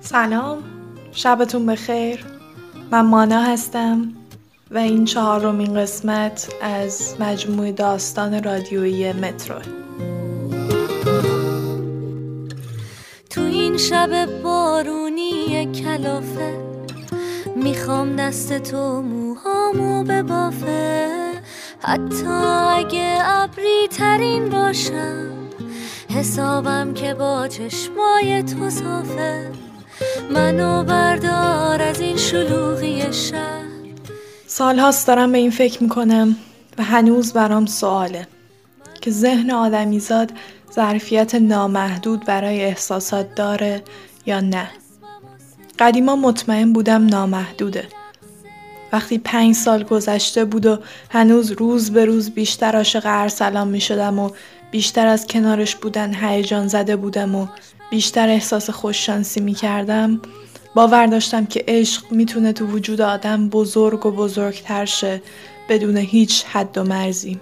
سلام. شبتون بخیر. من مانا هستم و این چهارمین قسمت از مجموع داستان رادیویی مترو. تو این شب بارونی کلافه می‌خوام دست تو موهامو ببافه. حتی اگه ابری ترین باشم حسابم که با چشمای تو صافه منو بردار از این شلوغی شهر. سال هاست دارم به این فکر می‌کنم و هنوز برام سواله که ذهن آدمیزاد ظرفیت نامحدود برای احساسات داره یا نه. قدیما مطمئن بودم نامحدوده. وقتی پنج سال گذشته بود و هنوز روز به روز بیشتر عاشق ارسلان می شدم و بیشتر از کنارش بودن هیجان زده بودم و بیشتر احساس خوششانسی می کردم باور داشتم که عشق می‌تونه تو وجود آدم بزرگ و بزرگتر شه بدون هیچ حد و مرزی.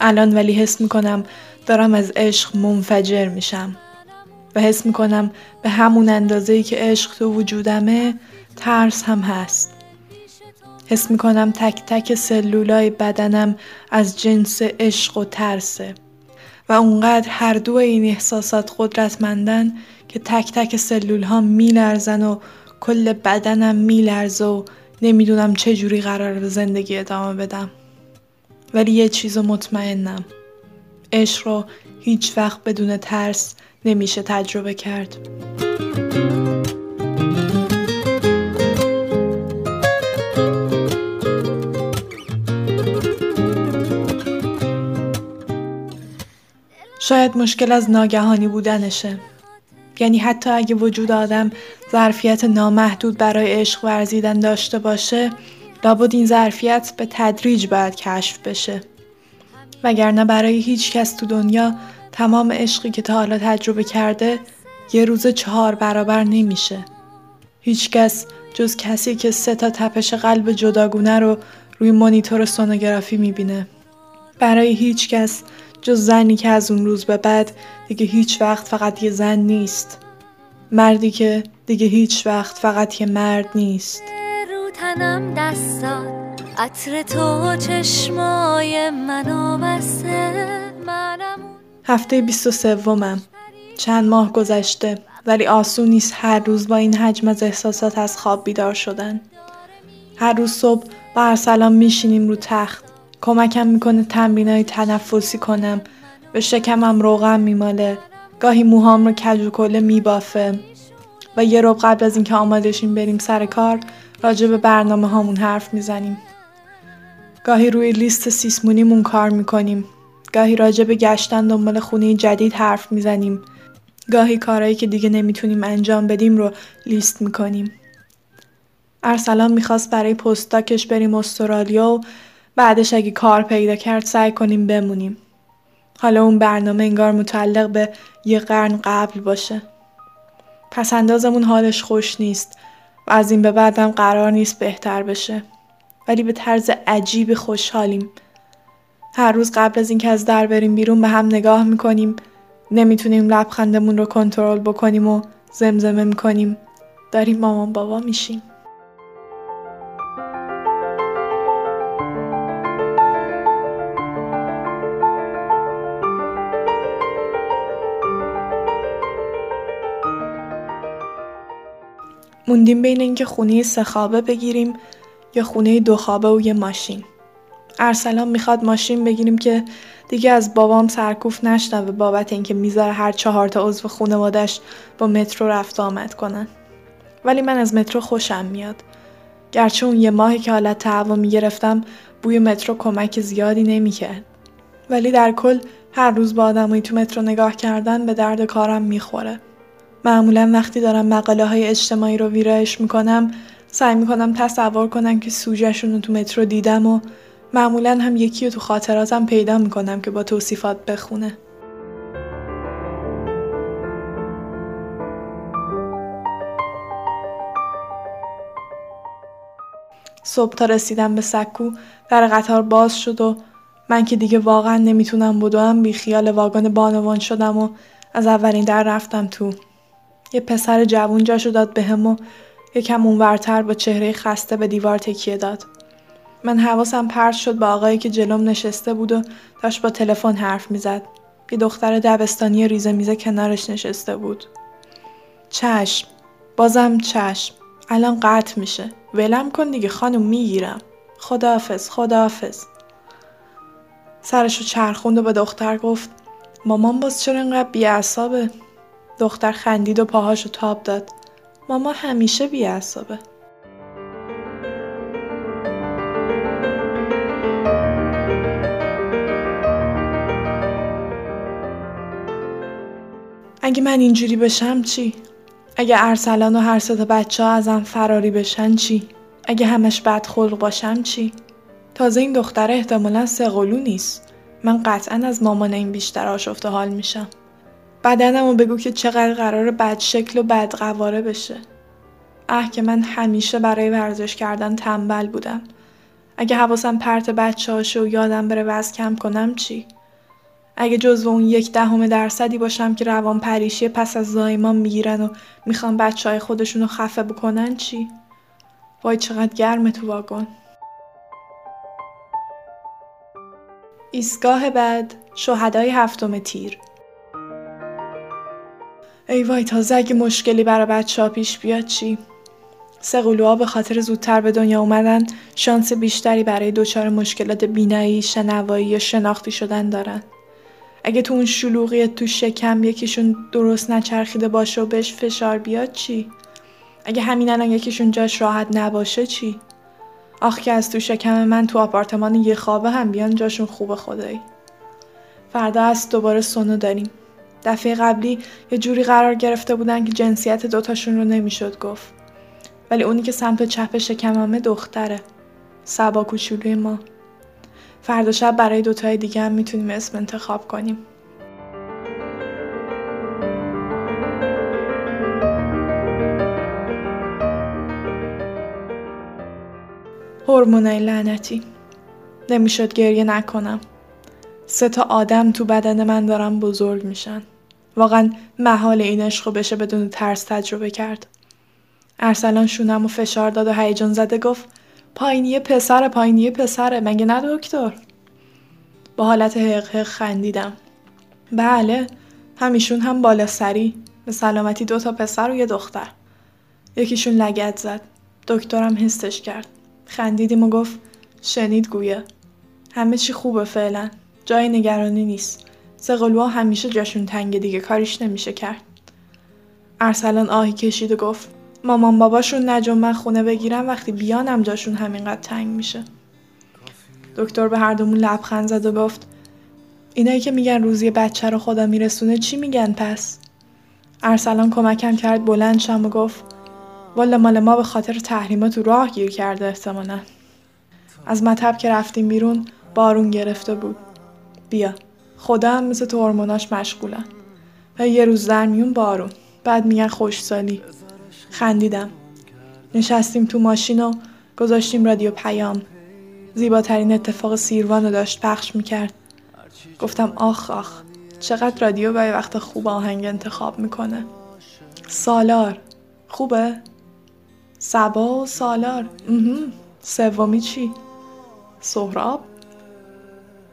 الان ولی حس می‌کنم دارم از عشق منفجر میشم و حس می‌کنم به همون اندازه که عشق تو وجودمه ترس هم هست. حس می‌کنم تک تک سلولای بدنم از جنس عشق و ترسه و اونقدر هر دو این احساسات قدرتمندن که تک تک سلول ها میلرزن و کل بدنم میلرزه و نمی‌دونم چه جوری قرار به زندگی ادامه بدم. ولی یه چیز مطمئنم. عشق رو هیچ وقت بدون ترس نمیشه تجربه کرد. شاید مشکل از ناگهانی بودنشه. یعنی حتی اگه وجود آدم ظرفیت نامحدود برای عشق ورزیدن داشته باشه لابد این ظرفیت به تدریج باید کشف بشه. وگرنه برای هیچ کس تو دنیا تمام عشقی که تا حالا تجربه کرده یه روز چهار برابر نمیشه. هیچ کس جز کسی که سه تا تپش قلب جداگونه رو روی مانیتور سونوگرافی می‌بینه. برای هیچ کس جز زنی که از اون روز به بعد دیگه هیچ وقت فقط یه زن نیست. مردی که دیگه هیچ وقت فقط یه مرد نیست. رو تنم دستات عطر تو چشمای منو بسته منم هفته 23 ومم چند ماه گذشته ولی آسون نیست هر روز با این حجم از احساسات از خواب بیدار شدن. هر روز صبح با ارسلان میشینیم رو تخت. کمکم می‌کنه تمرینای تنفسی کنم. به شکمم روغم میماله. گاهی موهام رو کج و کله میبافه. و یه روب قبل از اینکه آمادشیم بریم سر کار راجع به برنامه هامون حرف می‌زنیم. گاهی روی لیست سیسمونیمون کار می‌کنیم. گاهی راجع به گشتن دنبال خونه جدید حرف می‌زنیم. گاهی کارهایی که دیگه نمی‌تونیم انجام بدیم رو لیست می‌کنیم. ارسلان می‌خواست برای پستاکش بریم استرالیا و بعدش اگه کار پیدا کرد سعی کنیم بمونیم. حالا اون برنامه انگار متعلق به یه قرن قبل باشه. پس اندازمون حالش خوش نیست و از این به بعدم قرار نیست بهتر بشه. ولی به طرز عجیب خوشحالیم. هر روز قبل از اینکه از در بریم بیرون به هم نگاه می‌کنیم نمی‌تونیم لبخندمون رو کنترل بکنیم و زمزمه می‌کنیم داریم مامان بابا میشیم موندیم بین اینکه خونه سه خوابه بگیریم یا خونه دو خوابه و یه ماشین. ارسلان می‌خواد ماشین بگیریم که دیگه از بابام سرکوف نشنوه بابت اینکه می‌ذاره هر چهار تا عضو خانوادش با مترو رفت آمد کنن. ولی من از مترو خوشم میاد. گرچه اون یه ماهی که حالت تعوا می‌گرفتم بوی مترو کمک زیادی نمی‌کرد. ولی در کل هر روز با آدمایی تو مترو نگاه کردن به درد کارم می‌خوره. معمولا وقتی دارم مقاله های اجتماعی رو ویرایش می‌کنم سعی می‌کنم تصور کنم که سوژهشون رو تو مترو دیدم و معمولا هم یکی رو تو خاطراتم پیدا می‌کنم که با توصیفات بخونه. صبح تا رسیدم به سکو در قطار باز شد و من که دیگه واقعا نمی‌تونم بدوم بی خیال واگن بانوان شدم و از اولین در رفتم تو یه پسر جوون جاشو داد بهم و یکم اونورتر با چهره خسته به دیوار تکیه داد. من حواسم پرت شد با آقایی که جلوم نشسته بود و داشت با تلفن حرف می‌زد. یه دختر دبستانی ریزه میزه کنارش نشسته بود. چشم. بازم چشم. الان قطع میشه. ولم کن دیگه خانم می‌گیرم. خداحافظ خداحافظ. سرشو چرخوند و به دختر گفت مامان باز چرا اینقدر بیعصابه دختر خندید و پاهاشو تاب داد ماما همیشه بیعصابه اگه من اینجوری بشم چی؟ اگه ارسلان و هر ستا بچه ها ازم فراری بشن چی؟ اگه همش بد خلق باشم چی؟ تازه این دختر احتمالا سقلو نیست. من قطعا از مامان این بیشتر آشفته حال میشم. بدنمو بگو که چقدر قرار بد شکل و بد قواره بشه. اه که من همیشه برای ورزش کردن تنبل بودم. اگه حواسم پرت بچه هاشه و یادم بره وز کم کنم چی؟ اگه جزو اون یک دهم درصدی باشم که روان پریشی پس از زایمان می‌گیرن و می‌خوان بچه های خودشونو خفه بکنن چی؟ وای چقدر گرم تو واگن ایستگاه بعد شهدای هفتم تیر ای وای تازه اگه مشکلی برای بچه ها پیش بیاد چی؟ سقلوها به خاطر زودتر به دنیا اومدن شانس بیشتری برای دچار مشکلات بینایی، شنوایی یا شناختی شدن دارن. اگه تو اون شلوغی تو شکم یکیشون درست نچرخیده باشه و بهش فشار بیاد چی؟ اگه همین الان یکیشون جاش راحت نباشه چی؟ آخ که از تو شکم من تو آپارتمان یه خوابه هم بیان جاشون خوبه خدایی. فردا از دوباره سونو داریم. دفعه قبلی یه جوری قرار گرفته بودن که جنسیت دوتاشون رو نمی‌شد گفت. ولی اونی که سمت چپ شکممه دختره. سبا کوچولوی ما. فردا شب برای دوتای دیگه هم می‌تونیم اسم انتخاب کنیم. هورمونای لعنتی نمی‌شد گریه نکنم سه تا آدم تو بدن من دارن بزرگ میشن. واقعا محال این عشق بشه بدون ترس تجربه کرد. ارسلان شونم و فشار داد و هیجان زده گفت پایینی پسر پایینی پسره مگه نه دکتر؟ با حالت حق خندیدم. بله همیشون هم بالا سری به سلامتی دو تا پسر و یه دختر. یکیشون لگت زد دکترم حسش کرد. خندیدیم و گفت شنید گویه همه چی خوبه فعلا. جای نگرانی نیست. سقلوها همیشه جاشون تنگه دیگه کاریش نمیشه کرد. ارسلان آهی کشید و گفت مامان باباشون نجم من خونه بگیرم وقتی بیانم جاشون همینقدر تنگ میشه. دکتر به هر دومون لبخند زد و گفت اینایی که میگن روزی بچه رو خدا میرسونه چی میگن پس؟ ارسلان کمکم کرد بلند شم و گفت والا مال ما به خاطر تحریمات تو راه گیر کرده احتمالا. از مطب که رفتیم بیرون بارون گرفته بود. بیا. خدا هم مثل تو هرموناش مشغولن و یه روز در میون بارون. بعد میگن خوشسالی. خندیدم. نشستیم تو ماشین و گذاشتیم رادیو پیام. زیباترین اتفاق سیروان رو داشت پخش می‌کرد. گفتم آخ آخ. چقدر رادیو به وقت خوب آهنگ انتخاب می‌کنه. سالار. خوبه؟ سبا و سالار. سومی چی؟ سهراب؟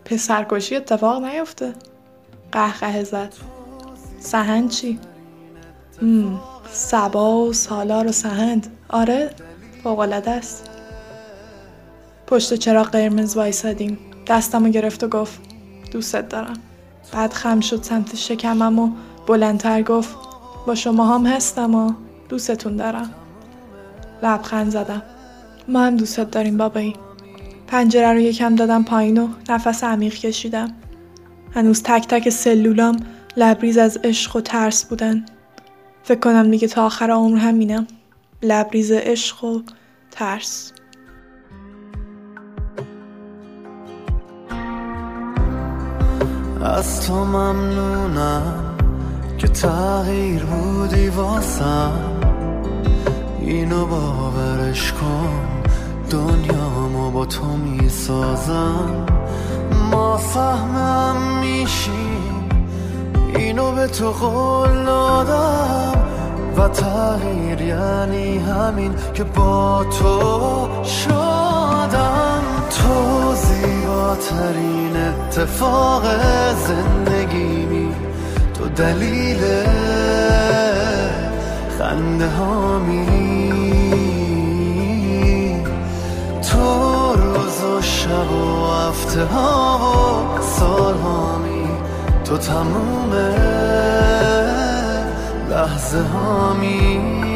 پسرکشی اتفاق نیفته. قهقه زد. سهند چی؟ سبا و سالار و سهند. آره فوقالعاده است. پشت چراغ قرمز وایسادیم. دستم گرفت و گفت دوستت دارم. بعد خم شد سمت شکمم و بلندتر گفت با شما هم هستم و دوستتون دارم. لبخند زدم. ما هم دوستت داریم بابایی. پنجره رو یکم دادم پایین و نفس عمیق کشیدم. هنوز تک تک سلولام لبریز از عشق و ترس بودن. فکر کنم دیگه تا آخر عمر همینم. لبریز عشق و ترس. از تو ممنونم که تغییر بودی واسم. اینو باورش کن با تو می‌سازم. ما فهمم میشیم. اینو به تو قول دادم. و تغییر یعنی همین که با تو شدم تو زیباترین اتفاق زندگیمی. تو دلیل خنده هامی شب و هفته ها و سال هامی تو تموم لحظه هامی